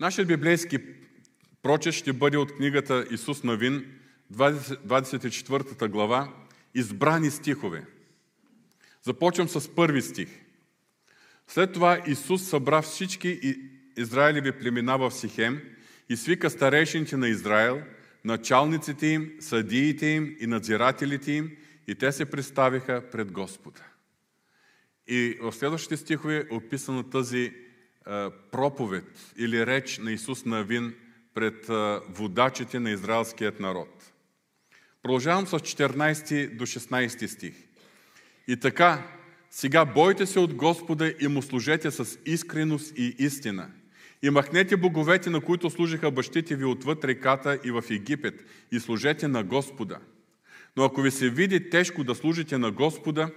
Нашият библейски прочет ще бъде от книгата Исус Навин, 24 глава, избрани стихове. Започвам с първи стих. След това Исус събра всички Израилеви племена в Сихем и свика старейшините на Израел, началниците им, съдиите им и надзирателите им и те се представиха пред Господа. И в следващите стихове е описана тази проповед или реч на Исус Навин пред е, водачите на израелският народ. Продължавам с 14 до 16 стих. И така, сега бойте се от Господа и му служете с искреност и истина. И махнете боговете, на които служиха бащите ви отвъд реката и в Египет, и служете на Господа. Но ако ви се види тежко да служите на Господа,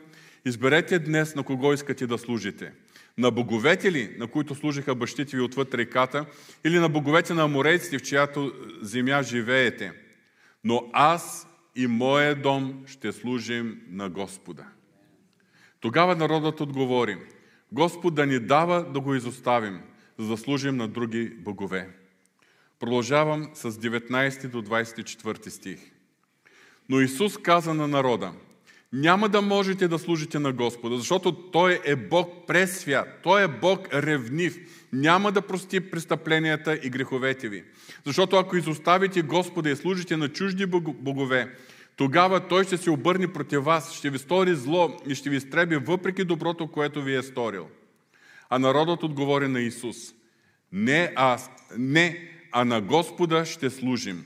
изберете днес на кого искате да служите. На боговете ли, на които служиха бащите ви отвъд реката, или на боговете на аморейците, в чиято земя живеете? Но аз и моя дом ще служим на Господа. Тогава народът отговори, Господ да ни дава да го изоставим, за да служим на други богове. Продължавам с 19 до 24 стих. Но Исус каза на народа, няма да можете да служите на Господа, защото Той е Бог през свят. Той е Бог ревнив. Няма да прости престъпленията и греховете ви. Защото ако изоставите Господа и служите на чужди богове, тогава Той ще се обърне против вас, ще ви стори зло и ще ви изтреби въпреки доброто, което ви е сторил. А народът отговори на Исус. Не аз, не, а на Господа ще служим.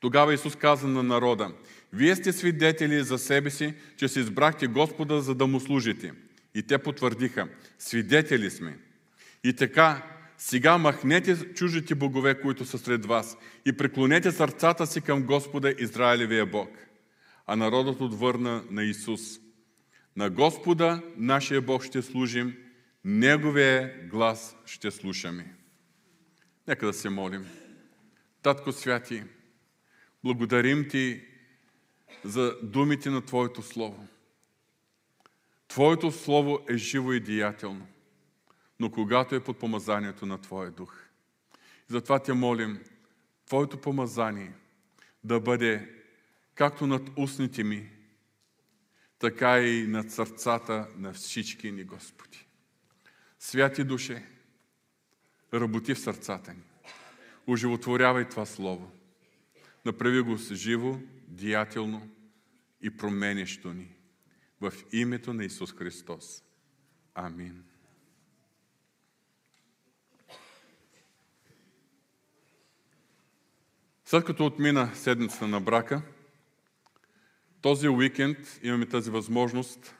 Тогава Исус каза на народа, вие сте свидетели за себе си, че си избрахте Господа, за да му служите. И те потвърдиха, свидетели сме. И така, сега махнете чужите богове, които са сред вас, и преклонете сърцата си към Господа Израилевия Бог. А народът отвърна на Исус. На Господа, нашия Бог, ще служим, Неговия глас ще слушаме. Нека да се молим. Татко Святи, благодарим Ти за думите на Твоето Слово. Твоето Слово е живо и деятелно, но когато е под помазанието на Твоя Дух. Затова Те молим, Твоето помазание да бъде както над устните ми, така и над сърцата на всички ни, Господи. Святи душе, работи в сърцата ни. Оживотворявай това Слово. Направи го с живо, деятелно и променящо ни. В името на Исус Христос. Амин. След като отмина седмицата на брака, този уикенд имаме тази възможност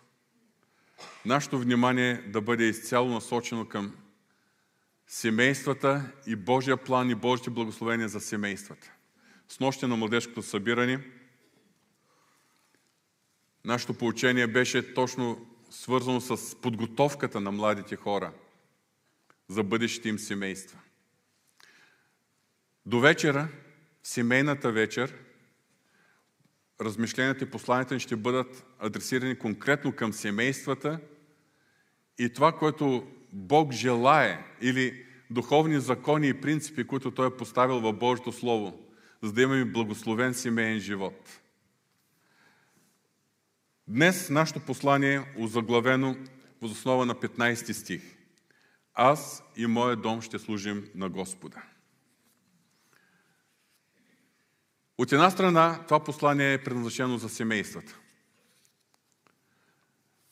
нашето внимание да бъде изцяло насочено към семействата и Божия план и Божите благословения за семействата. С нощи на младежкото събиране нашето поучение беше точно свързано с подготовката на младите хора за бъдещите им семейства. До вечера, семейната вечер, размишленията и посланията ни ще бъдат адресирани конкретно към семействата и това, което Бог желае или духовни закони и принципи, които Той е поставил в Божието Слово, за да имаме благословен семейен живот. Днес нашето послание е озаглавено основа на 15 стих. Аз и моя дом ще служим на Господа. От една страна, това послание е предназначено за семействата.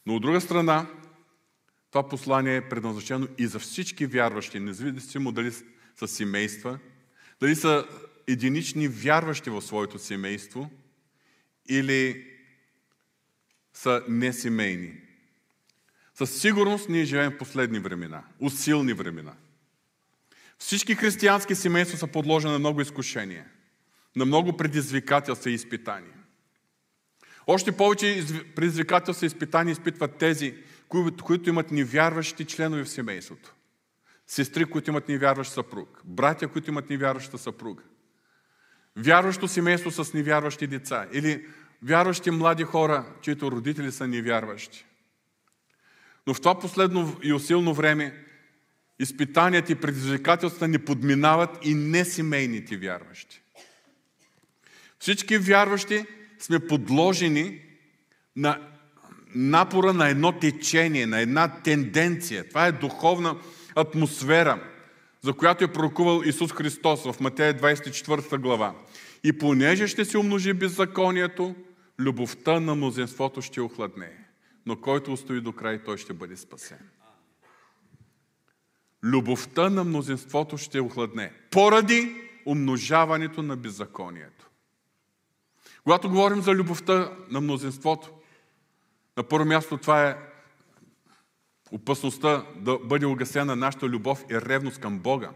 Но от друга страна, това послание е предназначено и за всички вярващи, независимо дали са семейства, дали са единични вярващи в своето семейство или са несемейни. Със сигурност ние живеем в последни времена, усилни времена. Всички християнски семейства са подложени на много изкушения, на много предизвикателства и изпитания. Още повече предизвикателства и изпитания изпитват тези, които имат невярващи членове в семейството. Сестри, които имат невярващ съпруг. Братя, които имат невярваща съпруга. Вярващо семейство с невярващи деца. Или вярващи млади хора, чието родители са невярващи. Но в това последно и усилно време изпитанията и предизвикателствата ни подминават и несемейните вярващи. Всички вярващи сме подложени на напора на едно течение, на една тенденция. Това е духовна атмосфера, за която е пророкувал Исус Христос в Матея 24 глава. И понеже ще се умножи беззаконието, любовта на мнозинството ще охладне. Но който устои до край, той ще бъде спасен. Любовта на мнозинството ще охладне. Поради умножаването на беззаконието. Когато говорим за любовта на мнозинството, на първо място това е опасността да бъде угасена нашата любов и ревност към Бога.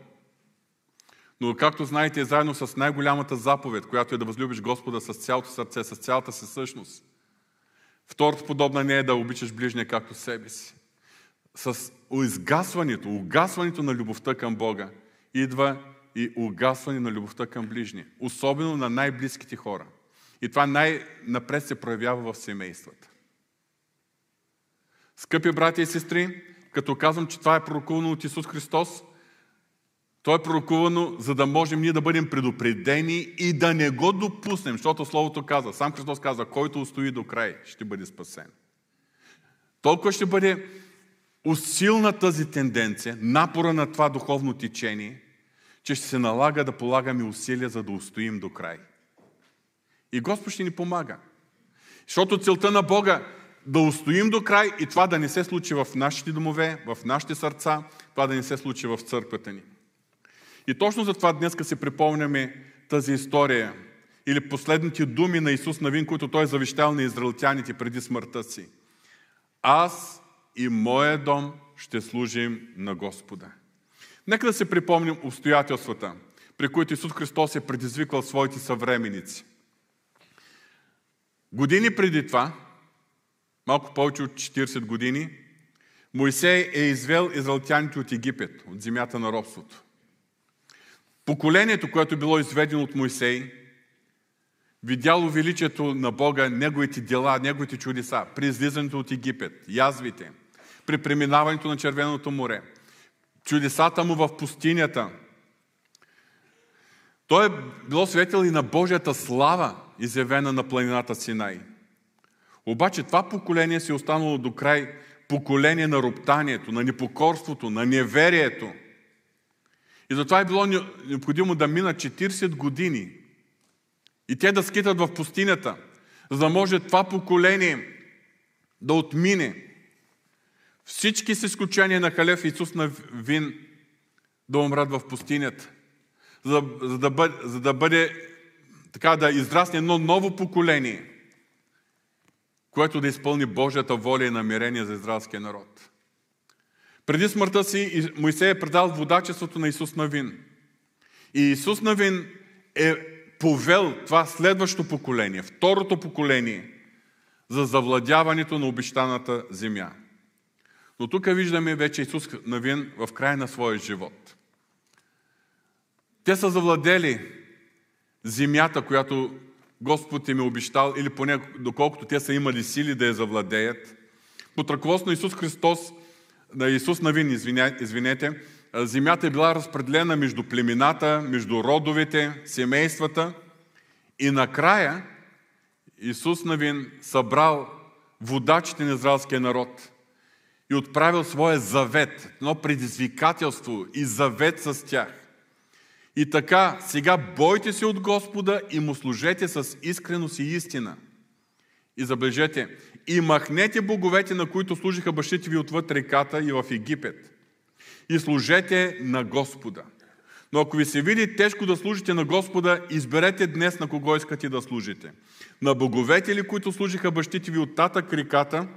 Но както знаете, заедно с най-голямата заповед, която е да възлюбиш Господа с цялото сърце, с цялата си същност. Втората подобна не е да обичаш ближния както себе си. С изгасването, угасването на любовта към Бога идва и угасване на любовта към ближния. Особено на най-близките хора. И това най-напред се проявява в семействата. Скъпи брати и сестри, като казвам, че това е пророкувано от Исус Христос, то е пророкувано, за да можем ние да бъдем предупредени и да не го допуснем, защото Словото каза, сам Христос каза, който устои до край, ще бъде спасен. Толкова ще бъде усилна тази тенденция, напора на това духовно течение, че ще се налага да полагаме усилия, за да устоим до край. И Господ ще ни помага. Защото целта на Бога да устоим до край и това да не се случи в нашите домове, в нашите сърца, това да не се случи в църквата ни. И точно за това днес се припомняме тази история или последните думи на Исус Навин, които той е завещал на израелтяните преди смъртта си. Аз и моя дом ще служим на Господа. Нека да се припомним обстоятелствата, при които Исус Христос е предизвикал своите съвременици. Години преди това, малко повече от 40 години, Моисей е извел израелтяните от Египет, от земята на робството. Поколението, което било изведено от Моисей, видяло величието на Бога, Неговите дела, Неговите чудеса, при излизането от Египет, язвите, при преминаването на Червеното море, чудесата му в пустинята. Той е било свидетел и на Божията слава, изявена на планината Синай. Обаче това поколение си е останало до край поколение на роптанието, на непокорството, на неверието – и затова е било необходимо да минат 40 години и те да скитат в пустинята, за да може това поколение да отмине всички с изключение на Халев Исус на Вин да умрат в пустинята, за, за, да, бъде, за да бъде така да израсне едно ново поколение, което да изпълни Божията воля и намерение за израелския народ. Преди смъртта си Моисей е предал водачеството на Исус Навин. И Исус Навин е повел това следващо поколение, второто поколение, за завладяването на обещаната земя. Но тук виждаме вече Исус Навин в края на своя живот. Те са завладели земята, която Господ им е обещал, или поне доколкото те са имали сили да я завладеят. Под ръководство на Исус Христос – на Исус Навин, извинете, земята е била разпределена между племената, между родовете, семействата и накрая Исус Навин събрал водачите на израелския народ и отправил своя завет, едно предизвикателство и завет с тях. И така, сега бойте се от Господа и му служете с искреност и истина. И забележете, и махнете боговете, на които служиха бащите ви отвъд реката и в Египет. И служете на Господа. Но ако ви се види тежко да служите на Господа, изберете днес на кого искате да служите. На боговете ли, които служиха бащите ви от татък реката,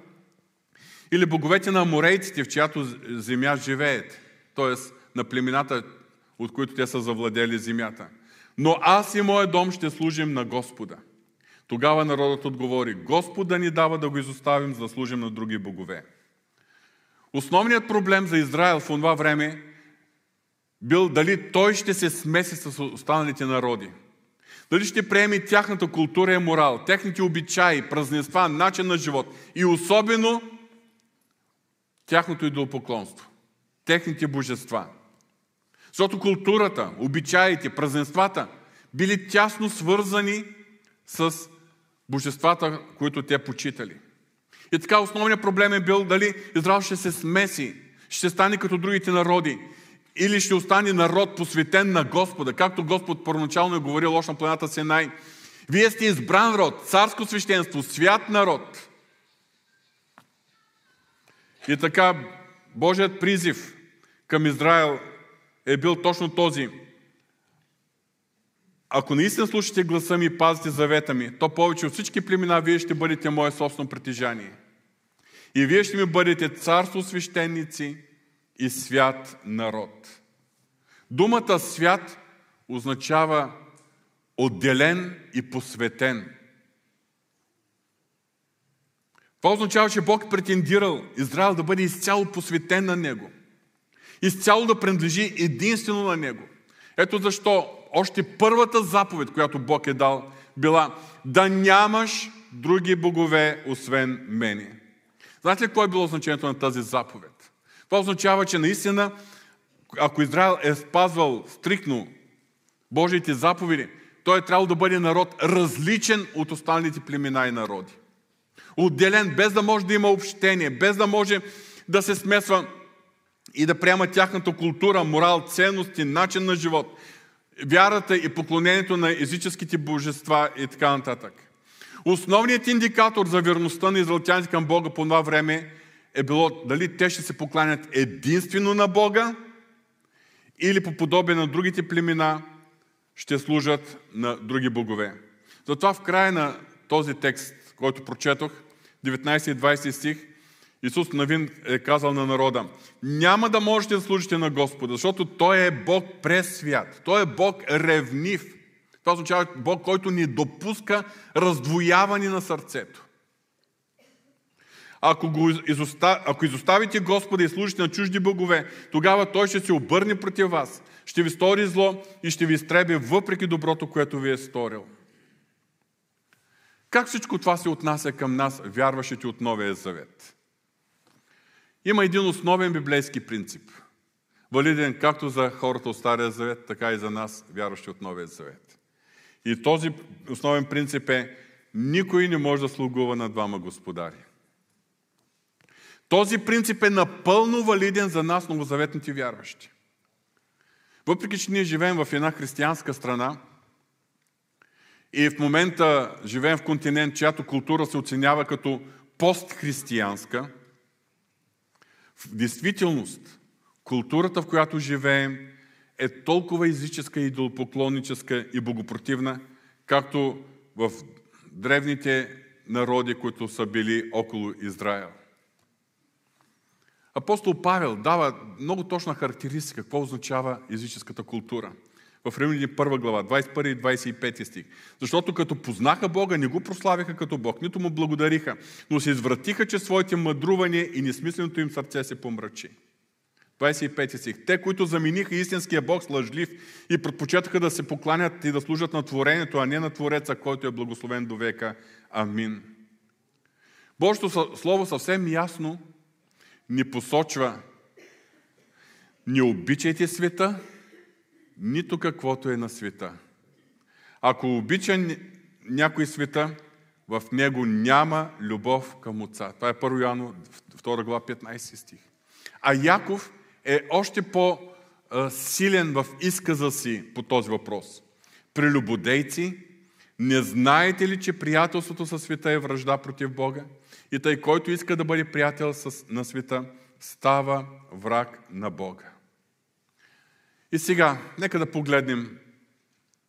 или боговете на морейците, в чиято земя живеете, т.е. на племената, от които те са завладели земята. Но аз и моят дом ще служим на Господа. Тогава народът отговори, Господ да ни дава да го изоставим, за да служим на други богове. Основният проблем за Израел в това време бил дали той ще се смеси с останалите народи. Дали ще приеме тяхната култура и морал, техните обичаи, празненства, начин на живот и особено тяхното идолопоклонство. техните божества. Защото културата, обичаите, празненствата били тясно свързани с божествата, които те почитали. И така основният проблем е бил дали Израел ще се смеси, ще стане като другите народи, или ще остане народ посветен на Господа, както Господ първоначално е говорил още на планата Сенай. Вие сте избран род, царско свещенство, свят народ. И така, Божият призив към Израел е бил точно този. Ако наистина слушате гласа ми и пазите завета ми, то повече от всички племена вие ще бъдете мое собствено притежание. И вие ще ми бъдете царство свещеници и свят народ. Думата свят означава отделен и посветен. Това означава, че Бог претендирал Израел да бъде изцяло посветен на Него. Изцяло да принадлежи единствено на Него. Ето защо още първата заповед, която Бог е дал, била да нямаш други богове, освен мене. Знаете ли какво е било значението на тази заповед? Това означава, че наистина, ако Израел е спазвал стрикно Божиите заповеди, той е трябвало да бъде народ различен от останалите племена и народи. Отделен, без да може да има общение, без да може да се смесва и да приема тяхната култура, морал, ценности, начин на живот, вярата и поклонението на езическите божества и така нататък. Основният индикатор за верността на израелтяните към Бога по това време е било дали те ще се покланят единствено на Бога или по подобие на другите племена ще служат на други богове. Затова в края на този текст, който прочетох, 19 и 20 стих, Исус Навин е казал на народа, няма да можете да служите на Господа, защото Той е Бог през свят. Той е Бог ревнив. Това означава Бог, който ни допуска раздвояване на сърцето. Ако, го изоставите, ако изоставите Господа и служите на чужди богове, тогава Той ще се обърне против вас, ще ви стори зло и ще ви изтреби въпреки доброто, което ви е сторил. Как всичко това се отнася към нас, вярващите от Новия Завет? Има един основен библейски принцип, валиден както за хората от Стария Завет, така и за нас, вярващи от Новия Завет. И този основен принцип е никой не може да слугува на двама господари. Този принцип е напълно валиден за нас, новозаветните вярващи. Въпреки, че ние живеем в една християнска страна и в момента живеем в континент, чиято култура се оценява като постхристиянска, в действителност културата, в която живеем, е толкова езическа, идолопоклонническа и богопротивна, както в древните народи, които са били около Израел. Апостол Павел дава много точна характеристика какво означава езическата култура. В Римляни 1 глава, 21 и 25 стих. Защото като познаха Бога, не го прославяха като Бог, нито му благодариха, но се извратиха, че своите мъдрувания и несмисленото им сърце се помрачи. 25 стих. Те, които замениха истинския Бог с лъжлив и предпочетаха да се покланят и да служат на творението, а не на Твореца, който е благословен до века. Амин. Божието Слово съвсем ясно ни посочва не обичайте света, нито каквото е на света. Ако обича някой света, в него няма любов към Отца. Това е 1 Йоанно 2 глава 15 стих. А Яков е още по-силен в изказа си по този въпрос. Прелюбодейци, не знаете ли, че приятелството със света е връжда против Бога? И тъй, който иска да бъде приятел на света, става враг на Бога. И сега, нека да погледнем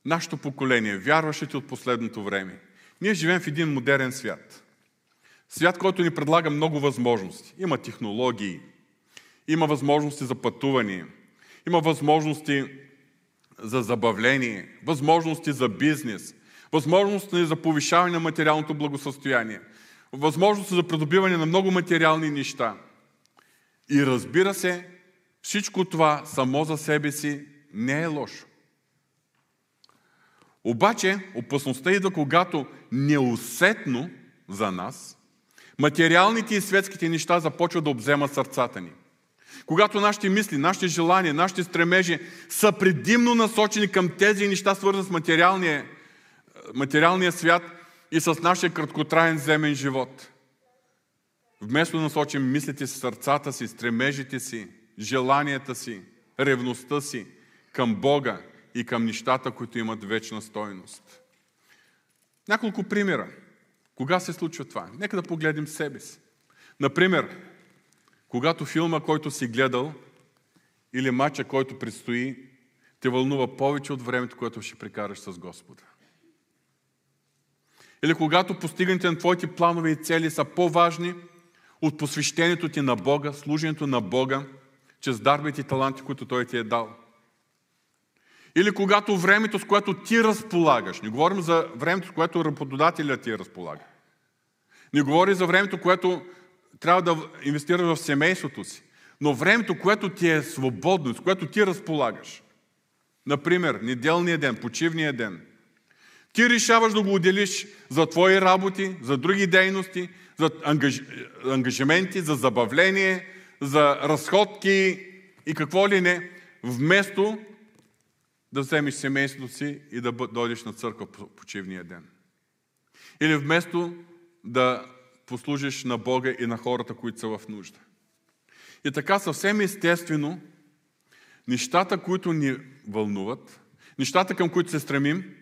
нашето поколение, вярващите от последното време. Ние живеем в един модерен свят. Свят, който ни предлага много възможности. Има технологии, има възможности за пътуване, има възможности за забавление, възможности за бизнес, възможности за повишаване на материалното благосъстояние, възможности за придобиване на много материални неща. И разбира се, всичко това само за себе си не е лошо. Обаче опасността идва, когато неусетно за нас материалните и светските неща започват да обземат сърцата ни – Когато нашите мисли, нашите желания, нашите стремежи са предимно насочени към тези неща, свързани с материалния, материалния свят и с нашия краткотраен земен живот. Вместо да насочим мислите си, сърцата си, стремежите си, желанията си, ревността си към Бога и към нещата, които имат вечна стойност. Няколко примера. Кога се случва това? Нека да погледнем себе си. Например, когато филма, който си гледал, или матча, който предстои, те вълнува повече от времето, което ще прекараш с Господа. Или когато постигането на твоите планове и цели са по-важни от посвещението ти на Бога, служението на Бога, чрез дарбите и таланти, които Той ти е дал. Или когато времето, с което ти разполагаш, не говорим за времето, с което работодателя ти разполага. Не говори за времето, което трябва да инвестираш в семейството си. Но времето, което ти е свободно, с което ти разполагаш. Например, неделния ден, почивния ден. Ти решаваш да го отделиш за твои работи, за други дейности, за ангаж... ангажименти, за забавление, за разходки и какво ли не, вместо да вземеш семейството си и да дойдеш на църква по почивния ден. Или вместо да послужиш на Бога и на хората, които са в нужда. И така съвсем естествено, нещата, които ни вълнуват, нещата, към които се стремим,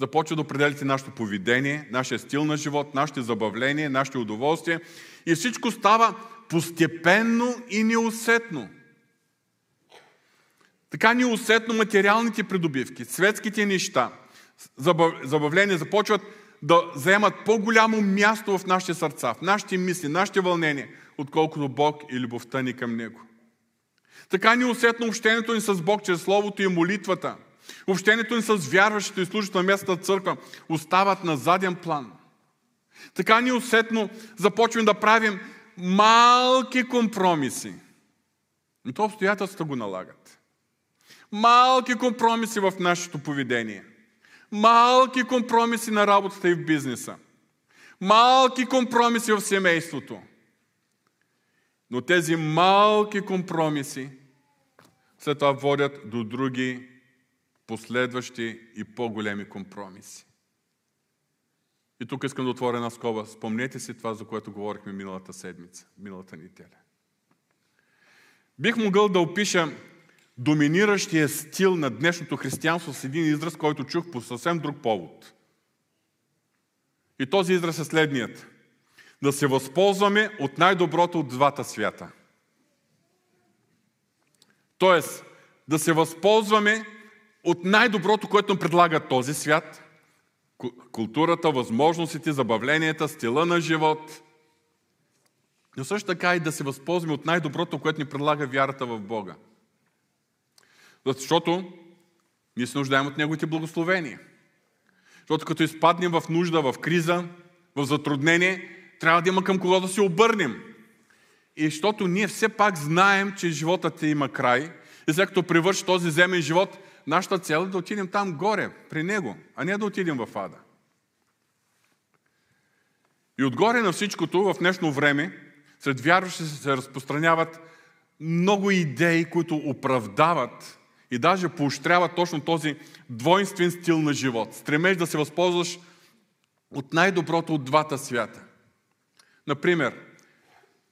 започват да определите нашето поведение, нашия стил на живот, нашите забавления, нашите удоволствия. И всичко става постепенно и неусетно. Така неусетно материалните придобивки, светските неща, забавления започват да заемат по-голямо място в нашите сърца, в нашите мисли, нашите вълнения, отколкото Бог и любовта ни към Него. Така ни усетно общението ни с Бог чрез Словото и молитвата, общението ни с вярващите и служащите на местната църква остават на заден план. Така ни усетно започваме да правим малки компромиси. Но то обстоятелствата го налагат. Малки компромиси в нашето поведение – Малки компромиси на работата и в бизнеса. Малки компромиси в семейството. Но тези малки компромиси след това водят до други последващи и по-големи компромиси. И тук искам да отворя една скоба. Спомнете си това, за което говорихме миналата седмица, миналата неделя. Бих могъл да опиша доминиращия стил на днешното християнство с един израз, който чух по съвсем друг повод. И този израз е следният. Да се възползваме от най-доброто от двата свята. Тоест, да се възползваме от най-доброто, което нам предлага този свят, културата, възможностите, забавленията, стила на живот, но също така и да се възползваме от най-доброто, което ни предлага вярата в Бога. Защото ние се нуждаем от Неговите благословения. Защото като изпаднем в нужда, в криза, в затруднение, трябва да има към кого да се обърнем. И защото ние все пак знаем, че животът има край, и след като превърши този земен живот, нашата цел е да отидем там горе, при Него, а не да отидем в ада. И отгоре на всичкото, в днешно време, сред вярващите се разпространяват много идеи, които оправдават и даже поощрява точно този двойствен стил на живот. Стремеж да се възползваш от най-доброто от двата свята. Например,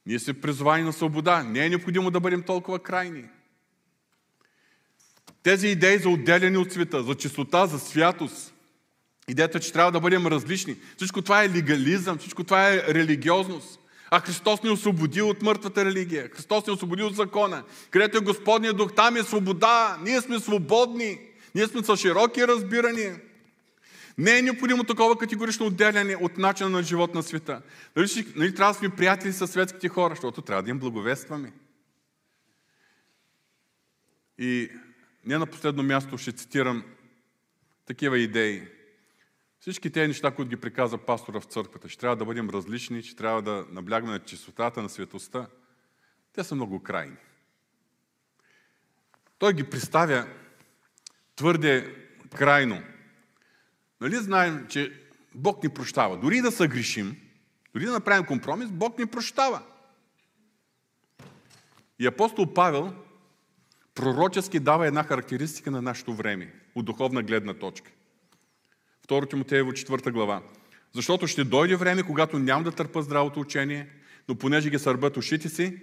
ние се призвани на свобода. Не е необходимо да бъдем толкова крайни. Тези идеи за отделяне от света, за чистота, за святост, идеята, че трябва да бъдем различни, всичко това е легализъм, всичко това е религиозност. А Христос ни освободи от мъртвата религия. Христос ни освободи от закона. Където е Господния дух, там е свобода. Ние сме свободни. Ние сме с широки разбирания. Не е необходимо такова категорично отделяне от начина на живот на света. Нали, нали трябва да сме приятели с светските хора, защото трябва да им благовестваме. И не на последно място ще цитирам такива идеи. Всички тези неща, които ги приказа пастора в църквата, че трябва да бъдем различни, че трябва да наблягаме на чистотата, на светостта, те са много крайни. Той ги представя твърде крайно. Нали знаем, че Бог ни прощава. Дори да съгрешим, дори да направим компромис, Бог ни прощава. И апостол Павел пророчески дава една характеристика на нашето време, от духовна гледна точка. 2 Тимотеево 4 глава. Защото ще дойде време, когато няма да търпа здравото учение, но понеже ги сърбат ушите си,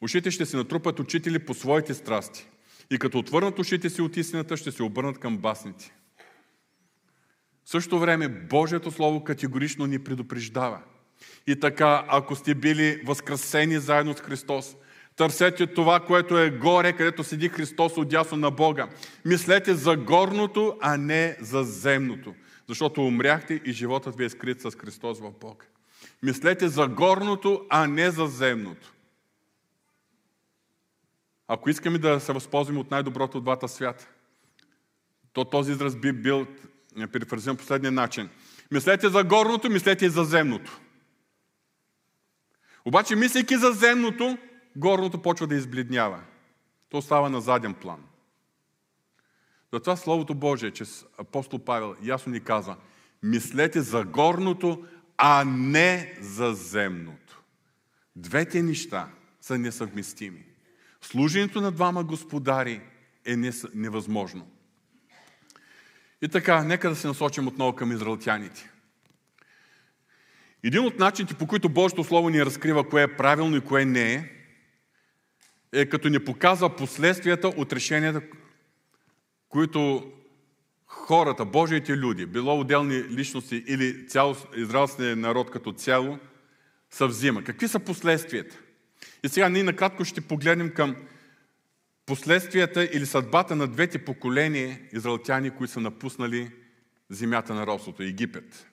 ушите ще се натрупат учители по своите страсти. И като отвърнат ушите си от истината, ще се обърнат към басните. В същото време Божието Слово категорично ни предупреждава. И така, ако сте били възкресени заедно с Христос, търсете това, което е горе, където седи Христос отясно на Бога. Мислете за горното, а не за земното. Защото умряхте и животът ви е скрит с Христос в Бога. Мислете за горното, а не за земното. Ако искаме да се възползваме от най-доброто от двата свята, то този израз би бил перефразиран последния начин. Мислете за горното, мислете и за земното. Обаче, мислейки за земното, горното почва да избледнява. То става на заден план. Затова Словото Божие, че апостол Павел ясно ни казва, мислете за горното, а не за земното. Двете неща са несъвместими. Служението на двама господари е невъзможно. И така, нека да се насочим отново към израелтяните. Един от начините, по които Божието Слово ни разкрива кое е правилно и кое не е, е като ни показва последствията от решенията, които хората, Божиите люди, било отделни личности или цял израелския народ като цяло, са взима. Какви са последствията? И сега ние накратко ще погледнем към последствията или съдбата на двете поколения израелтяни, които са напуснали земята на робството, Египет.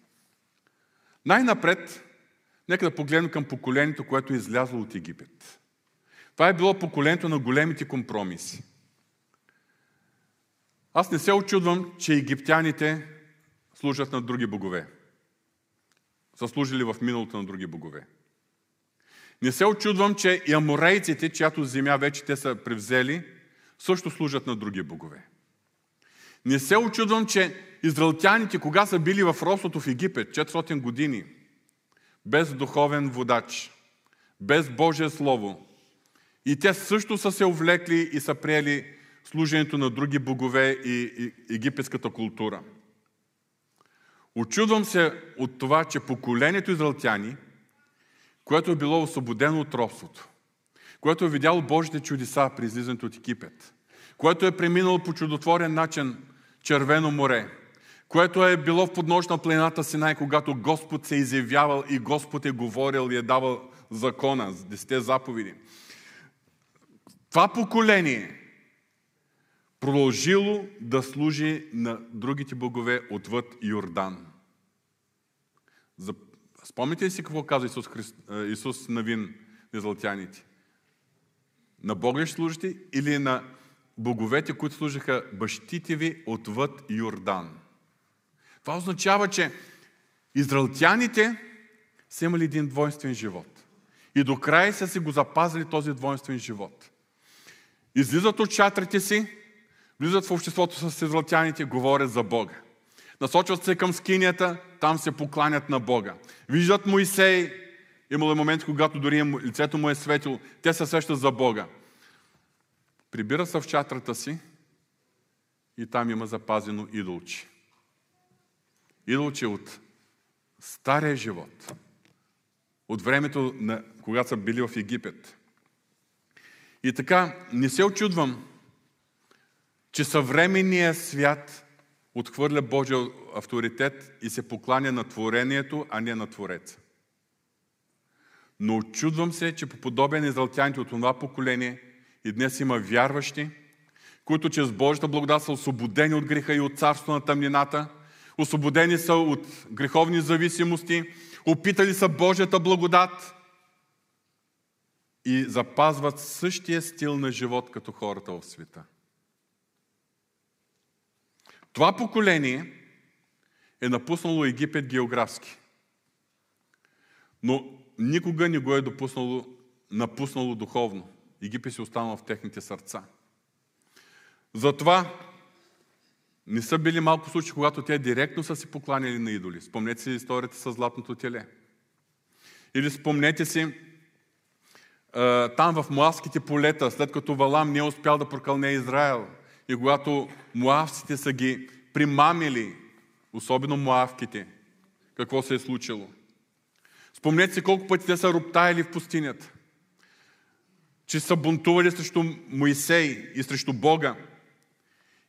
Най-напред, нека да погледнем към поколението, което е излязло от Египет. Това е било поколението на големите компромиси. Аз не се очудвам, че египтяните служат на други богове. Са служили в миналото на други богове. Не се очудвам, че и аморейците, чиято земя вече те са превзели, също служат на други богове. Не се очудвам, че израелтяните, кога са били в ростото в Египет, 400 години, без духовен водач, без Божие Слово, и те също са се увлекли и са приели служението на други богове и египетската култура. Очудвам се от това, че поколението израелтяни – което е било освободено от робството, което е видяло Божите чудеса при излизането от Египет, което е преминало по чудотворен начин Червено море, което е било в подножна планината Синай, когато Господ се изявявал и Господ е говорил и е давал закона, десете заповеди. Това поколение продължило да служи на другите богове отвъд Йордан. Спомните ли си какво каза Исус, Христ, Исус Навин на златяните? На Бога ще служите или на боговете, които служиха бащите ви отвъд Йордан? Това означава, че израелтяните са имали един двойствен живот. И до края са си го запазили този двойствен живот. Излизат от чатрите си, влизат в обществото с израелтяните, говорят за Бога. Насочват се към скинията, там се покланят на Бога. Виждат Моисей, имало е момент, когато дори лицето му е светило, те се сещат за Бога. Прибира се в чатрата си и там има запазено идолче. Идолче от стария живот, от времето, на, когато са били в Египет. И така, не се очудвам, че съвременният свят отхвърля Божия авторитет и се покланя на творението, а не на Твореца. Но очудвам се, че по подобие на израелтяните от това поколение и днес има вярващи, които чрез Божията благодат са освободени от греха и от царство на тъмнината, освободени са от греховни зависимости, опитали са Божията благодат и запазват същия стил на живот като хората в света. Това поколение е напуснало Египет географски. Но никога не го е допуснало, напуснало духовно. Египет се останал в техните сърца. Затова не са били малко случаи, когато те директно са си покланяли на идоли. Спомнете си историята с златното теле. Или спомнете си там в Моавските полета, след като Валам не е успял да прокълне Израел и когато Моавците са ги примамили, особено Моавките, какво се е случило. Спомнете си колко пъти те са роптаяли в пустинята, че са бунтували срещу Моисей и срещу Бога.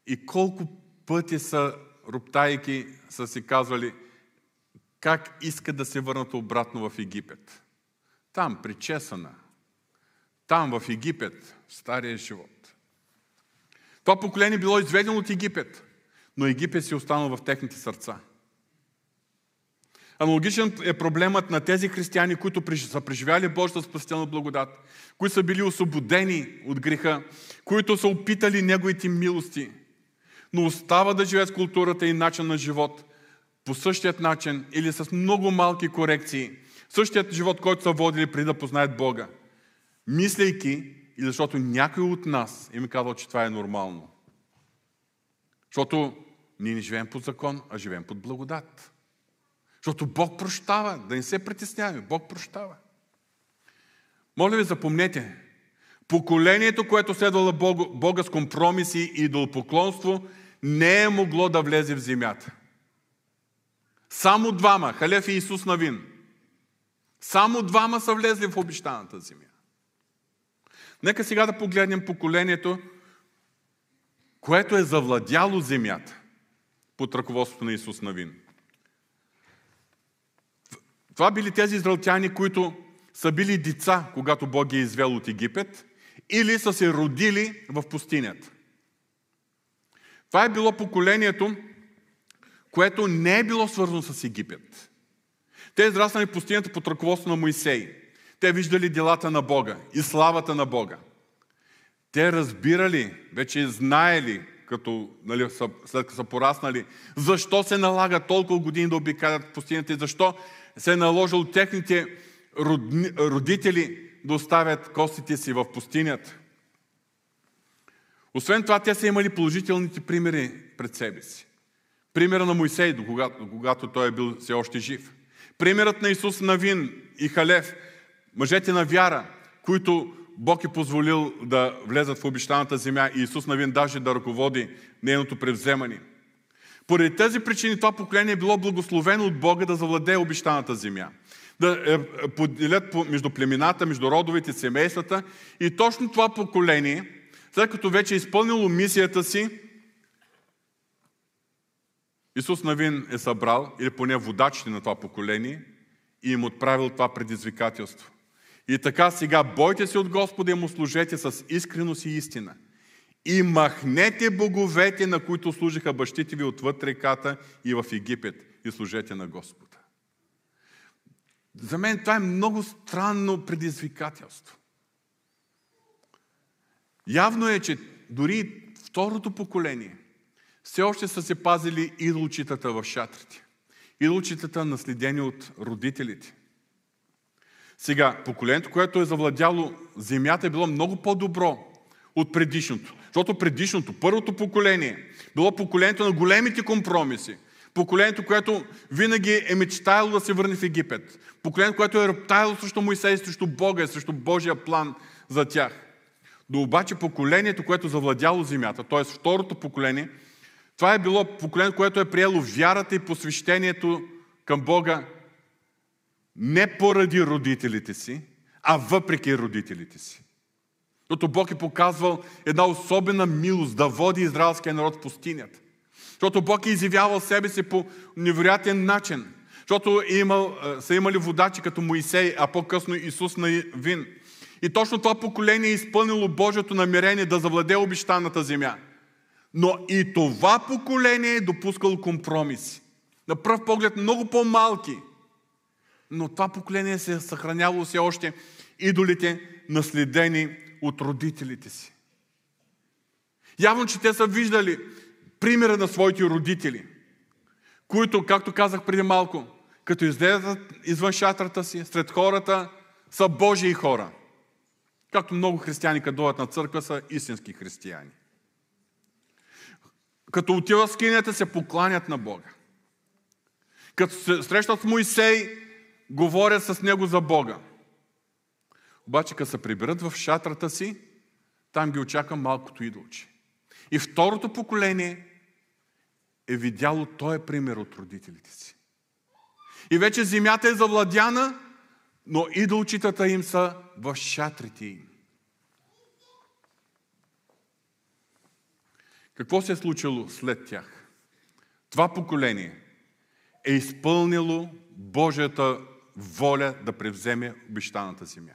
И колко пъти са роптайки са си казвали как искат да се върнат обратно в Египет. Там, причесана. Там, в Египет, в стария живот. Това поколение било изведено от Египет, но Египет си е останал в техните сърца. Аналогичен е проблемът на тези християни, които са преживяли Божията спасителна благодат, които са били освободени от греха, които са опитали Неговите милости, но остава да живеят с културата и начин на живот по същият начин или с много малки корекции, същият живот, който са водили преди да познаят Бога, мислейки, и защото някой от нас им е казал, че това е нормално. Защото ние не живеем под закон, а живеем под благодат. Защото Бог прощава, да не се притесняваме. Бог прощава. Моля ви, запомнете, поколението, което следвало Бога, Бога с компромиси и идолопоклонство, не е могло да влезе в земята. Само двама, Халев и Исус Навин, само двама са влезли в обещаната земя. Нека сега да погледнем поколението, което е завладяло земята под ръководството на Исус Навин. Това били тези израелтяни, които са били деца, когато Бог ги е извел от Египет, или са се родили в пустинята. Това е било поколението, което не е било свързано с Египет. Те израснали в пустинята под ръководство на Моисей. Те виждали делата на Бога и славата на Бога. Те разбирали, вече знаели, като, нали, след като са пораснали, защо се налага толкова години да обикалят пустинята и защо се е наложил техните родни, родители да оставят костите си в пустинята. Освен това, те са имали положителните примери пред себе си. Примера на Моисей, когато, когато той е бил все още жив. Примерът на Исус Навин и Халев, мъжете на вяра, които Бог е позволил да влезат в обещаната земя и Исус Навин даже да ръководи нейното превземане. Поради тези причини това поколение е било благословено от Бога да завладее обещаната земя. Да е, поделят между племената, между родовите, семействата. И точно това поколение, след като вече е изпълнило мисията си, Исус Навин е събрал, или поне водачите на това поколение, и им отправил това предизвикателство. И така сега бойте се от Господа и му служете с искреност и истина. И махнете боговете, на които служиха бащите ви отвъд реката и в Египет, и служете на Господа. За мен това е много странно предизвикателство. Явно е, че дори второто поколение все още са се пазили идолчитата в шатрите. Идолчитата наследени от родителите. Сега, поколението, което е завладяло земята, е било много по-добро от предишното. Защото предишното, първото поколение, било поколението на големите компромиси. Поколението, което винаги е мечтаяло да се върне в Египет. Поколението, което е роптаяло срещу Моисей, срещу Бога, срещу Божия план за тях. Но обаче поколението, което завладяло земята, т.е. второто поколение, това е било поколение, което е приело вярата и посвещението към Бога не поради родителите си, а въпреки родителите си. Защото Бог е показвал една особена милост да води израелския народ в пустинята. Защото Бог е изявявал себе си по невероятен начин. Защото е имал, са имали водачи като Моисей, а по-късно Исус на Вин. И точно това поколение е изпълнило Божието намерение да завладее обещаната земя. Но и това поколение е допускало компромиси. На пръв поглед много по-малки. Но това поколение се е съхранявало все още идолите, наследени от родителите си. Явно, че те са виждали примера на своите родители, които, както казах преди малко, като излезат извън шатрата си, сред хората, са Божии хора. Както много християни, като дойдат на църква, са истински християни. Като отиват в скинята, се покланят на Бога. Като се срещат с Моисей, говорят с него за Бога. Обаче, като се приберат в шатрата си, там ги очаква малкото идолче. И второто поколение е видяло този пример от родителите си. И вече земята е завладяна, но идолчитата им са в шатрите им. Какво се е случило след тях? Това поколение е изпълнило Божията воля да превземе обещаната земя.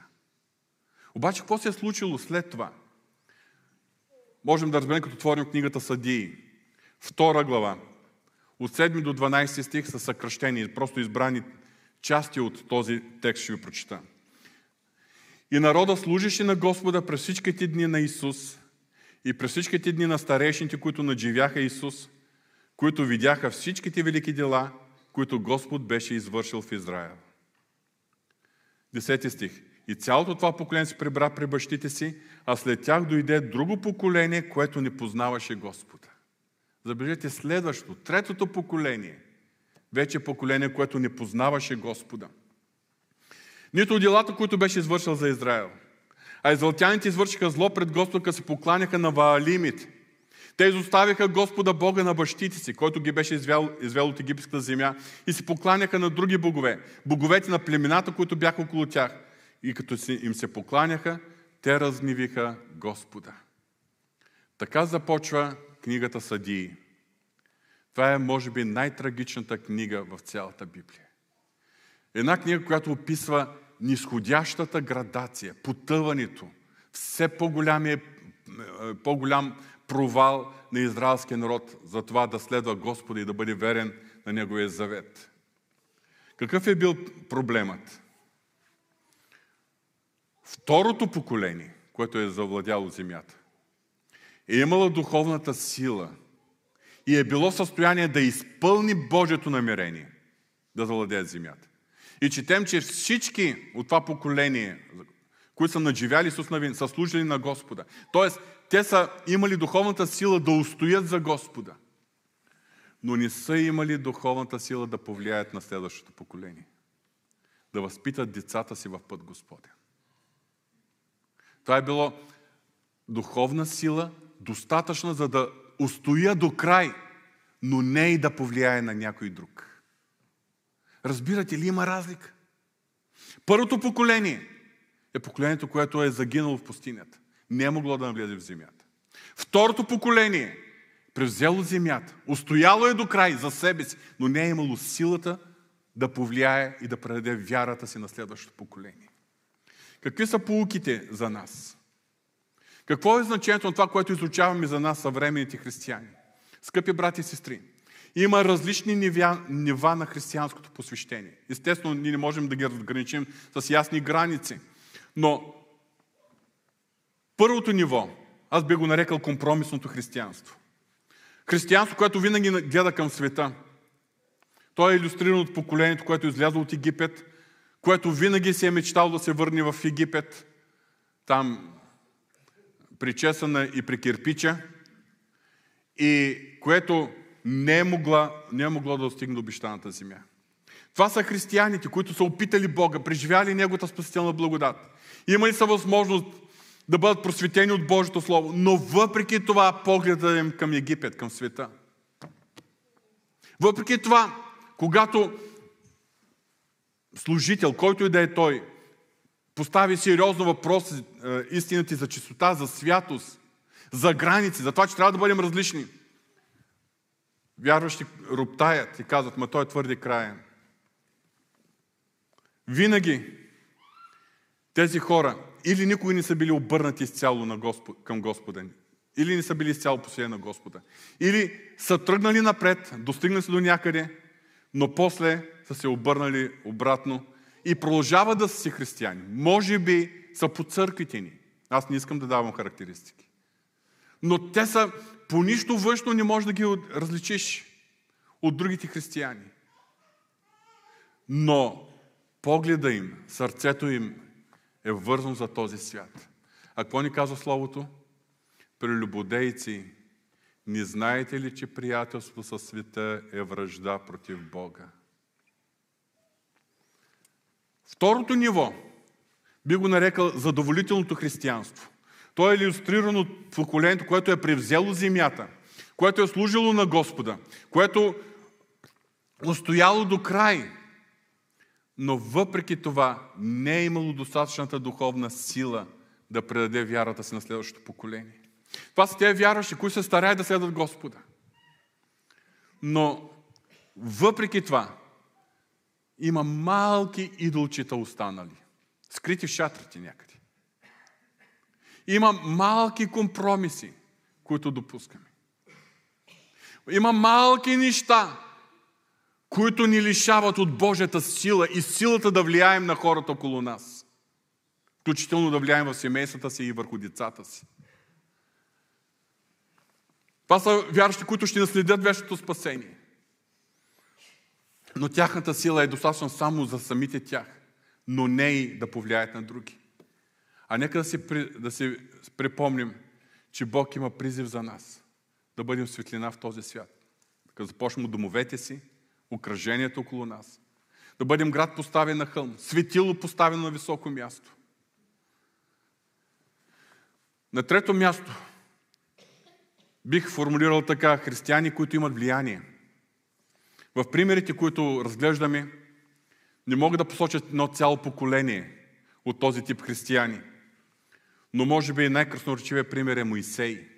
Обаче, какво се е случило след това? Можем да разберем, като отворим книгата Съдии. Втора глава. От 7 до 12 стих са съкръщени, просто избрани части от този текст ще ви прочита. И народа служеше на Господа през всичките дни на Исус и през всичките дни на старейшните, които надживяха Исус, които видяха всичките велики дела, които Господ беше извършил в Израел. Десети стих. И цялото това поколение се прибра при бащите си, а след тях дойде друго поколение, което не познаваше Господа. Забележете следващото, третото поколение. Вече поколение, което не познаваше Господа. Нито делата, които беше извършил за Израел. А израелтяните извършиха зло пред Господа, като се покланяха на Ваалимите. Те изоставиха Господа Бога на бащите си, който ги беше извел, извел от египетската земя и се покланяха на други богове, боговете на племената, които бяха около тях. И като им се покланяха, те разнивиха Господа. Така започва книгата Съдии. Това е, може би, най-трагичната книга в цялата Библия. Една книга, която описва нисходящата градация, потъването, все по-голям, по-голям провал на израелския народ за това да следва Господа и да бъде верен на Неговия завет. Какъв е бил проблемът? Второто поколение, което е завладяло земята, е имало духовната сила и е било в състояние да изпълни Божието намерение да завладее земята. И четем, че всички от това поколение, които са надживяли Исус Навин, са служили на Господа. Тоест, те са имали духовната сила да устоят за Господа, но не са имали духовната сила да повлияят на следващото поколение. Да възпитат децата си в път Господя. Това е било духовна сила, достатъчна за да устоя до край, но не и да повлияе на някой друг. Разбирате ли, има разлика? Първото поколение е поколението, което е загинало в пустинята. Не е могло да навлезе в земята. Второто поколение превзело земята, устояло е до край за себе си, но не е имало силата да повлияе и да предаде вярата си на следващото поколение. Какви са полуките за нас? Какво е значението на това, което изучаваме за нас съвременните християни? Скъпи брати и сестри, има различни нива, нива на християнското посвещение. Естествено, ние не можем да ги разграничим с ясни граници. Но първото ниво, аз би го нарекал компромисното християнство. Християнство, което винаги гледа към света. То е иллюстрирано от поколението, което е излязло от Египет, което винаги си е мечтал да се върне в Египет, там причесана и при кирпича, и което не е, могла, не е могло да достигне до обещаната земя. Това са християните, които са опитали Бога, преживяли Неговата спасителна благодат. Имали са възможност да бъдат просветени от Божието Слово, но въпреки това погледа им към Египет, към света. Въпреки това, когато служител, който и да е той, постави сериозно въпрос е, истината за чистота, за святост, за граници, за това, че трябва да бъдем различни. Вярващи роптаят и казват, ма той е твърде краен. Винаги тези хора или никога не са били обърнати изцяло на Господ, към Господа, или не са били изцяло посеяни на Господа, или са тръгнали напред, достигнали се до някъде, но после са се обърнали обратно и продължават да са си християни. Може би са по църквите ни. Аз не искам да давам характеристики. Но те са по нищо външно не можеш да ги различиш от другите християни. Но погледа им, сърцето им е вързано за този свят. А какво ни казва Словото? Прелюбодейци, не знаете ли, че приятелство със света е връжда против Бога? Второто ниво, Би го нарекал задоволителното християнство. То е иллюстрирано от поколението, което е превзело земята, което е служило на Господа, което устояло до край. Но въпреки това не е имало достатъчната духовна сила да предаде вярата си на следващото поколение. Това са тези вярващи, които се стараят да следват Господа. Но въпреки това, има малки идолчета останали, скрити в шатрите някъде. Има малки компромиси, които допускаме. Има малки неща, които ни лишават от Божията сила и силата да влияем на хората около нас. Включително да влияем в семействата си и върху децата си. Това са вярващи, които ще наследят вечното спасение. Но тяхната сила е достатъчна само за самите тях, но не и да повлияят на други. А нека да си, да си припомним, че Бог има призив за нас да бъдем светлина в този свят. Като започнем от домовете си, окръжението около нас. Да бъдем град поставен на хълм, светило поставено на високо място. На трето място бих формулирал така християни, които имат влияние. В примерите, които разглеждаме, не мога да посочат едно цяло поколение от този тип християни. Но може би най-красноречивия пример е Моисей.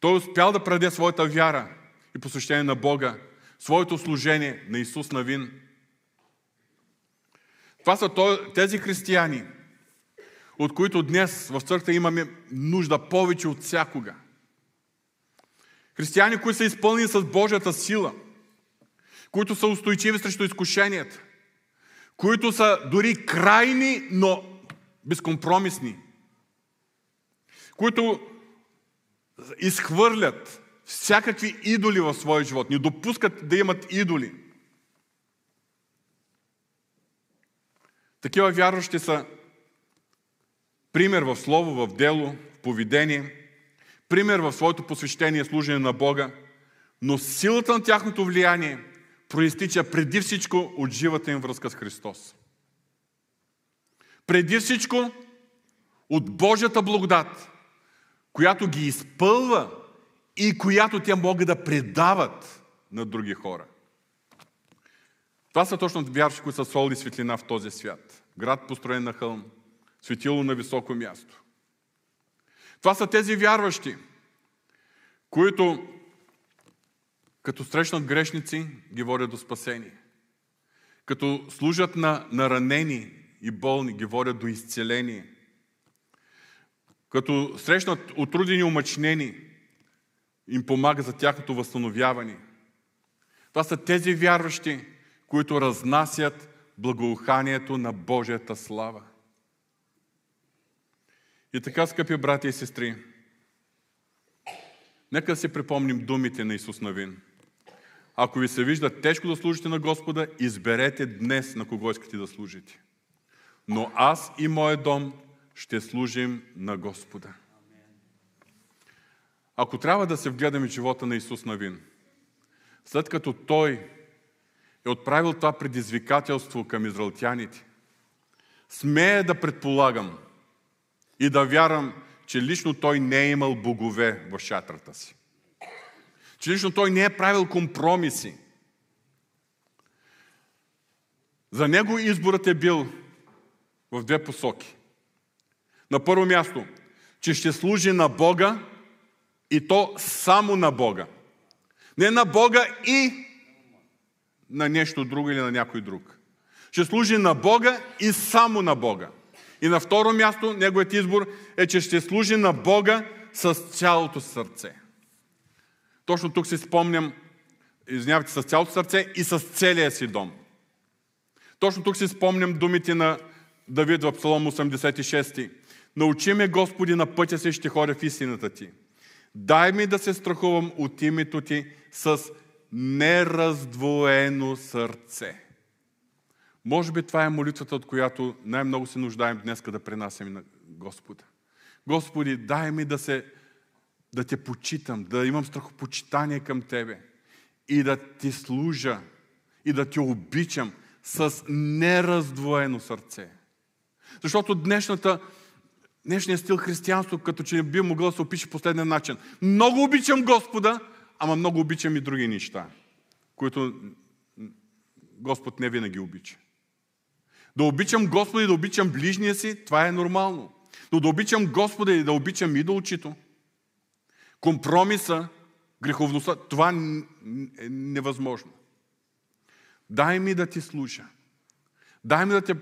Той успял да предаде своята вяра и посвещение на Бога, своето служение на Исус Навин. Това са тези християни, от които днес в църква имаме нужда повече от всякога. Християни, които са изпълнени с Божията сила, които са устойчиви срещу изкушенията, които са дори крайни, но безкомпромисни, които изхвърлят всякакви идоли в своя живот, не допускат да имат идоли. Такива вярващи са пример в слово, в дело, в поведение, пример в своето посвещение, служение на Бога, но силата на тяхното влияние проистича преди всичко от живата им връзка с Христос. Преди всичко от Божията благодат, която ги изпълва и която те могат да предават на други хора. Това са точно вярващи, които са сол и светлина в този свят. Град построен на хълм, светило на високо място. Това са тези вярващи, които като срещнат грешници, ги водят до спасение. Като служат на, на и болни, ги водят до изцеление. Като срещнат отрудени умъчнени, им помага за тяхното възстановяване. Това са тези вярващи, които разнасят благоуханието на Божията слава. И така, скъпи брати и сестри, нека си припомним думите на Исус Навин. Ако ви се вижда тежко да служите на Господа, изберете днес на кого искате да служите. Но аз и моят дом ще служим на Господа. Ако трябва да се вгледаме в живота на Исус Навин, след като Той е отправил това предизвикателство към израелтяните, смея да предполагам и да вярвам, че лично Той не е имал богове в шатрата си. Че лично Той не е правил компромиси. За Него изборът е бил в две посоки. На първо място, че ще служи на Бога и то само на Бога. Не на Бога и на нещо друго или на някой друг. Ще служи на Бога и само на Бога. И на второ място, неговият избор е, че ще служи на Бога с цялото сърце. Точно тук си спомням, извинявайте, с цялото сърце и с целия си дом. Точно тук си спомням думите на Давид в Псалом 86. Научи ме, Господи, на пътя си ще ходя в истината Ти. Дай ми да се страхувам от името Ти с нераздвоено сърце. Може би това е молитвата, от която най-много се нуждаем днес, да пренасяме на Господа. Господи, дай ми да, се, да те почитам, да имам страхопочитание към Тебе и да Ти служа и да Те обичам с нераздвоено сърце. Защото днешната, днешният стил християнство, като че би могло да се опише последния начин. Много обичам Господа, ама много обичам и други неща, които Господ не винаги обича. Да обичам Господа и да обичам ближния си, това е нормално. Но да обичам Господа и да обичам идолчито, компромиса, греховността, това е невъзможно. Дай ми да ти служа. Дай ми да те,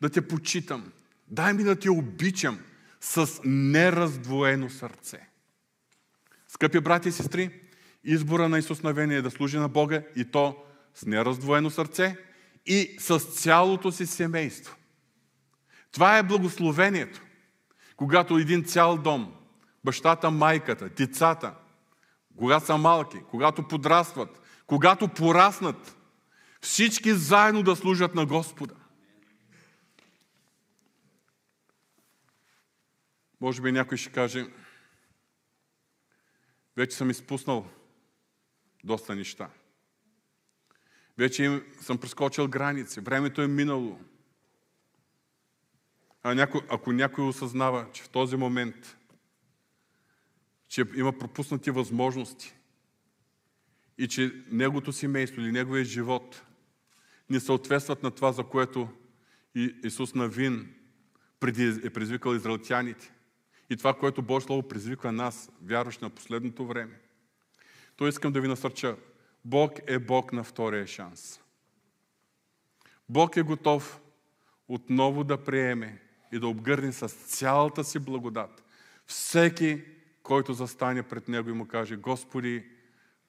да те почитам. Дай ми да те обичам с нераздвоено сърце. Скъпи брати и сестри, избора на Исус Навение е да служи на Бога и то с нераздвоено сърце и с цялото си семейство. Това е благословението. Когато един цял дом, бащата, майката, децата, когато са малки, когато подрастват, когато пораснат, всички заедно да служат на Господа. Може би някой ще каже, вече съм изпуснал доста неща. Вече съм прескочил граници, времето е минало. А някой, ако някой осъзнава, че в този момент, че има пропуснати възможности и че неговото семейство или неговия живот не съответстват на това, за което Исус Навин преди е предизвикал израелтяните. И това, което Божие Слово предизвиква нас, вярващи на последното време. То искам да ви насърча. Бог е Бог на втория шанс. Бог е готов отново да приеме и да обгърне с цялата си благодат всеки, който застане пред Него и му каже, Господи,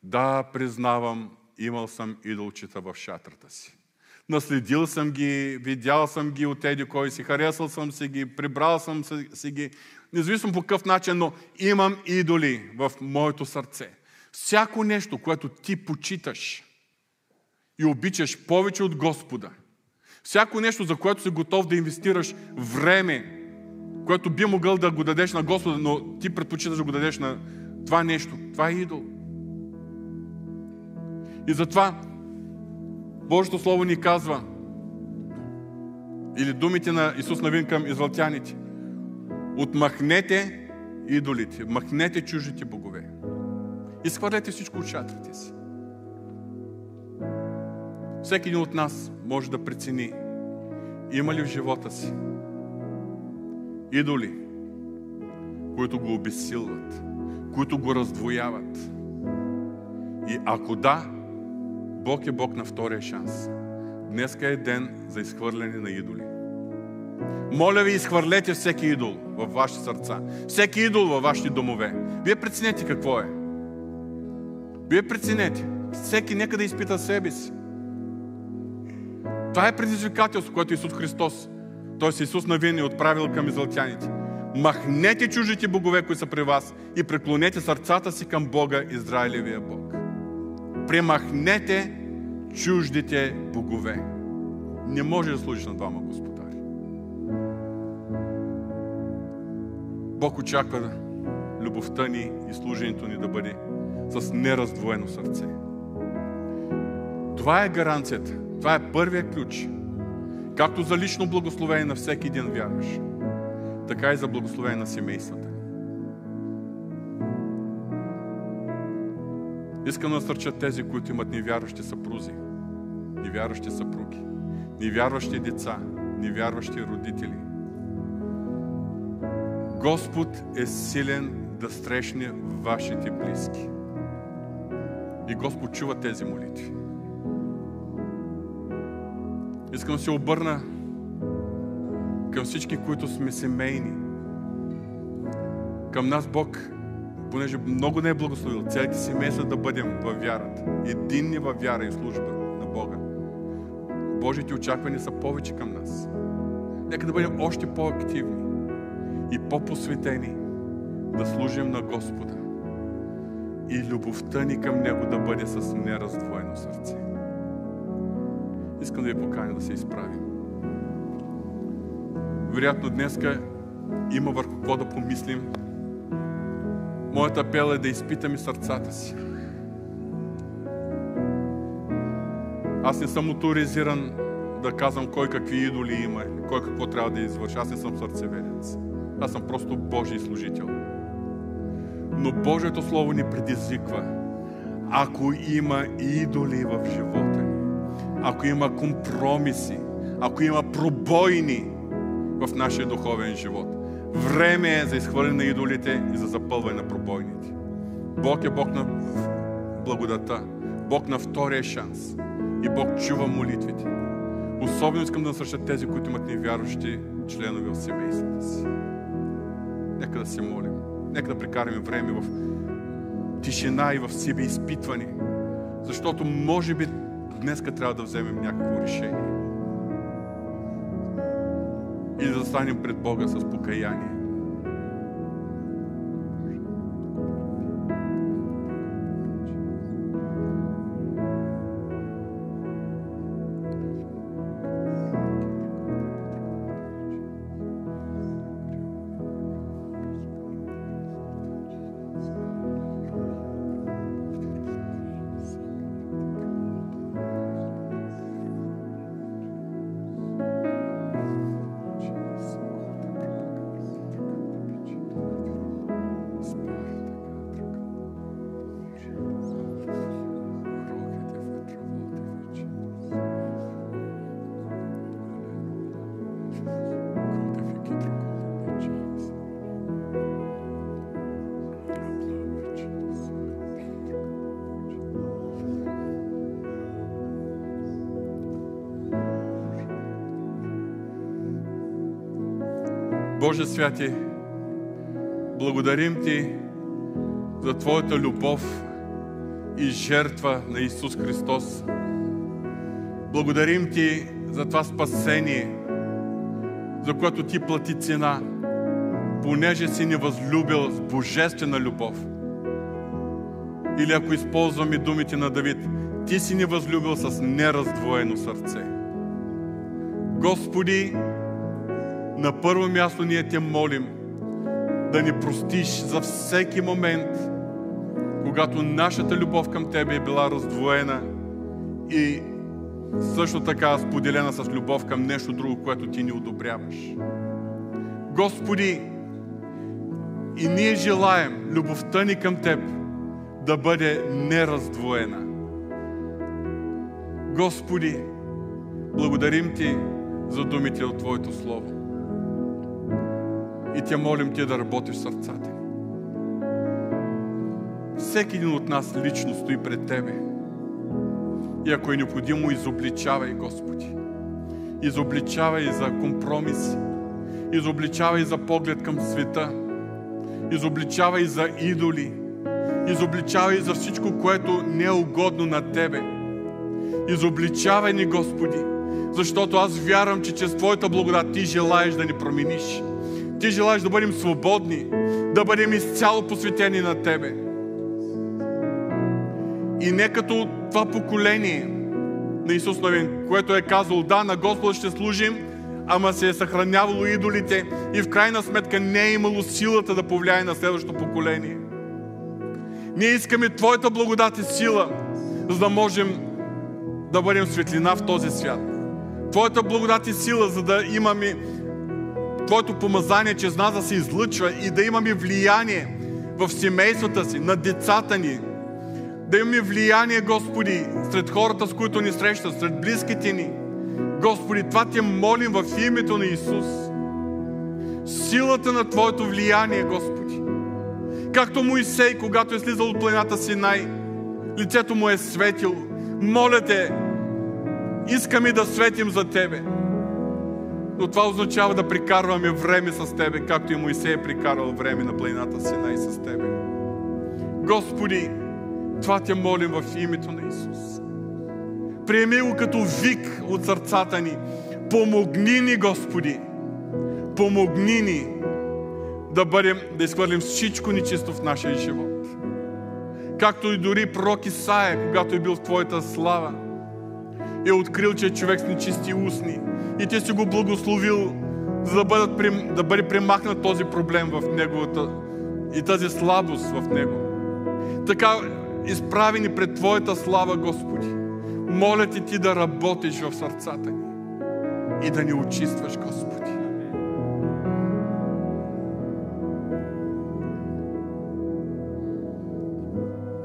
да, признавам, имал съм идолчета в шатрата си. Наследил съм ги, видял съм ги от еди кой си, харесал съм си ги, прибрал съм си ги, независимо по какъв начин, но имам идоли в моето сърце. Всяко нещо, което ти почиташ и обичаш повече от Господа, всяко нещо, за което си готов да инвестираш време, което би могъл да го дадеш на Господа, но ти предпочиташ да го дадеш на това нещо. Това е идол. И затова Божието Слово ни казва, или думите на Исус Навин към извълтяните, отмахнете идолите, махнете чужите богове. Изхвърлете всичко от шатрите си. Всеки един от нас може да прецени има ли в живота си идоли, които го обесилват, които го раздвояват. И ако да, Бог е Бог на втория шанс. Днеска е ден за изхвърляне на идоли. Моля ви, изхвърлете всеки идол във вашите сърца. Всеки идол във вашите домове. Вие преценете какво е. Вие преценете. Всеки нека да изпита себе си. Това е предизвикателство, което Исус Христос, т.е. Исус Навин е отправил към израелтяните. Махнете чужите богове, които са при вас и преклонете сърцата си към Бога, Израилевия Бог. Премахнете чуждите богове. Не може да служиш на двама господари. Бог очаква любовта ни и служението ни да бъде с нераздвоено сърце. Това е гаранцията. Това е първия ключ. Както за лично благословение на всеки един вярваш, така и за благословение на семействата. Искам да насърча тези, които имат невярващи съпрузи, невярващи съпруги, невярващи деца, невярващи родители. Господ е силен да срещне вашите близки. И Господ чува тези молитви. Искам да се обърна към всички, които сме семейни. Към нас Бог, понеже много не е благословил, целите семейства да бъдем във вярата. Единни във вяра и служба на Бога. Божите очаквания са повече към нас. Нека да бъдем още по-активни и по-посветени да служим на Господа и любовта ни към Него да бъде с нераздвоено сърце. Искам да ви поканя да се изправим. Вероятно днеска има върху какво да помислим. Моят апел е да изпитаме сърцата си. Аз не съм авторизиран да казвам кой какви идоли има, кой какво трябва да извърши. Аз не съм сърцеведец. Аз съм просто Божий служител. Но Божието Слово ни предизвиква. Ако има идоли в живота ни, ако има компромиси, ако има пробойни в нашия духовен живот, време е за изхвърляне на идолите и за запълване на пробойните. Бог е Бог на благодата, Бог на втория шанс. И Бог чува молитвите. Особено искам да насърча тези, които имат невярващи членове в семействата си. Нека да се молим. Нека да прекараме време в тишина и в себе изпитване. Защото може би днеска трябва да вземем някакво решение. И да застанем пред Бога с покаяние. Боже святи, благодарим Ти за Твоята любов и жертва на Исус Христос. Благодарим Ти за това спасение, за което Ти плати цена, понеже си ни възлюбил с божествена любов. Или ако използваме думите на Давид, Ти си ни възлюбил с нераздвоено сърце. Господи, на първо място ние те молим да ни простиш за всеки момент, когато нашата любов към Тебе е била раздвоена и също така споделена с любов към нещо друго, което Ти ни одобряваш. Господи, и ние желаем любовта ни към Теб да бъде нераздвоена. Господи, благодарим Ти за думите от Твоето Слово. И те молим Ти да работиш в сърцата. Всеки един от нас лично стои пред Тебе. И ако е необходимо, изобличавай, Господи. Изобличавай за компромис. Изобличавай за поглед към света. Изобличавай за идоли. Изобличавай за всичко, което не е угодно на Тебе. Изобличавай ни, Господи, защото аз вярвам, че чрез Твоята благодат Ти желаеш да ни промениш. Ти желаеш да бъдем свободни, да бъдем изцяло посветени на Тебе. И не като това поколение на Исус Новин, което е казал, да, на Господа ще служим, ама се е съхранявало идолите и в крайна сметка не е имало силата да повлияе на следващото поколение. Ние искаме Твоята благодат и сила, за да можем да бъдем светлина в този свят. Твоята благодат и сила, за да имаме Твоето помазание чрез нас да се излъчва и да имаме влияние в семействата си, на децата ни. Да имаме влияние, Господи, сред хората, с които ни срещат, сред близките ни. Господи, това Те молим в името на Исус. Силата на Твоето влияние, Господи. Както Моисей, когато е слизал от планината Синай, лицето му е светило. Моля Те, искаме да светим за Тебе. Но това означава да прикарваме време с Тебе, както и Моисей е прикарвал време на планината Синай с Тебе. Господи, това Те молим в името на Исус. Приеми го като вик от сърцата ни. Помогни ни, Господи. Помогни ни да бъдем, да изхвърлим всичко нечисто в нашия живот. Както и дори пророк Исаия, когато е бил в Твоята слава, е открил, че е човек с нечисти устни. И ти си го благословил, за да, бъдат, да бъде примахнат този проблем в неговата и тази слабост в него. Така, изправени пред Твоята слава, Господи, моля ти Ти да работиш в сърцата ни. и да ни очистваш, Господи.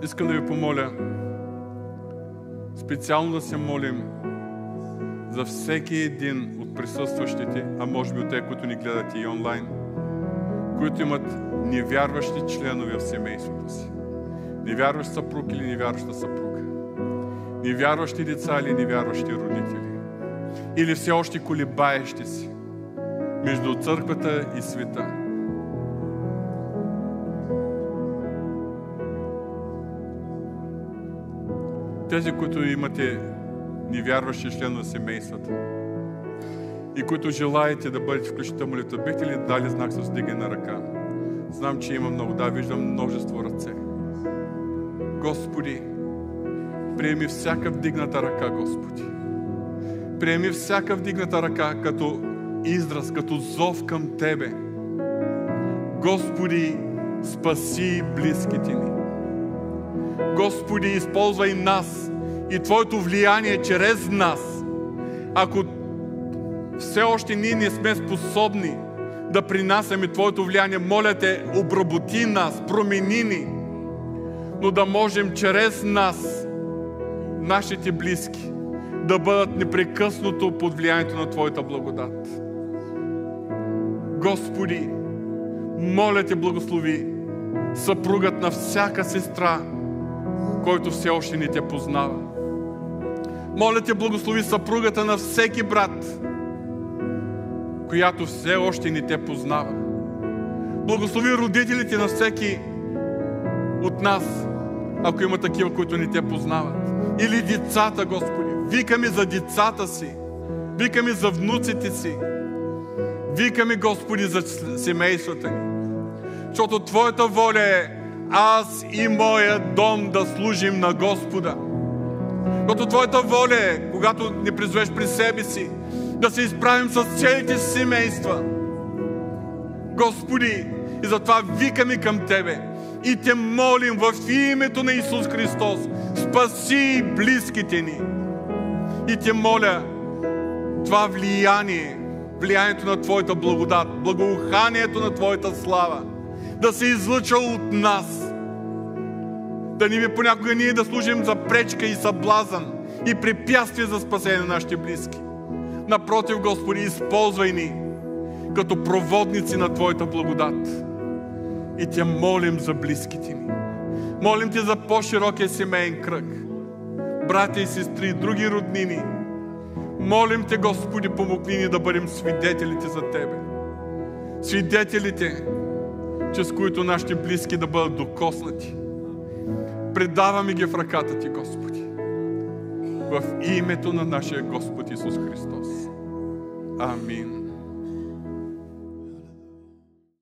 Искам да ви помоля специално да се молим за всеки един от присъстващите, а може би от те, които ни гледат и онлайн, които имат невярващи членове в семейството си. Невярващ съпруг или невярваща съпруга. Невярващи деца или невярващи родители. Или все още колебаещи си между църквата и света. Тези, които имате невярващи член на семействата и които желаете да бъдете включително молитва, бихте ли дали знак с вдигане на ръка? Знам, че има много. Да, виждам множество ръце. Господи, приеми всяка вдигната ръка, Господи. Приеми всяка вдигната ръка като израз, като зов към Тебе. Господи, спаси близките ни. Господи, използвай нас и Твоето влияние чрез нас. Ако все още ние не сме способни да принасяме Твоето влияние, моля Те, обработи нас, промени ни, но да можем чрез нас, нашите близки, да бъдат непрекъснато под влиянието на Твоята благодат. Господи, моля Те, благослови съпругът на всяка сестра, който все още не Те познава. Моля Те, благослови съпругата на всеки брат, която все още не Те познава. Благослови родителите на всеки от нас, ако има такива, които не Те познават. Или децата, Господи. Викаме за децата си. Викаме за внуците си. Викаме, Господи, за семействата ни. Защото Твоята воля е аз и моя дом да служим на Господа. Защото Твоята воля е, когато ни призовеш при себе си, да се изправим с целите си семейства. Господи, и затова викаме към Тебе и Те молим в името на Исус Христос, спаси близките ни. И Те моля това влияние, влиянието на Твоята благодат, благоуханието на Твоята слава, да се излъча от нас. Да ни ви понякога ние да служим за пречка и съблазън и препятствие за спасение на нашите близки. Напротив, Господи, използвай ни като проводници на Твоята благодат. И Те молим за близките ни. Молим Те за по-широкия семейен кръг. Братя и сестри, други роднини. Молим Те, Господи, помогни ни да бъдем свидетелите за Тебе. Свидетелите, чрез които нашите близки да бъдат докоснати. Предаваме ги в ръката Ти, Господи. В името на нашия Господ Исус Христос. Амин.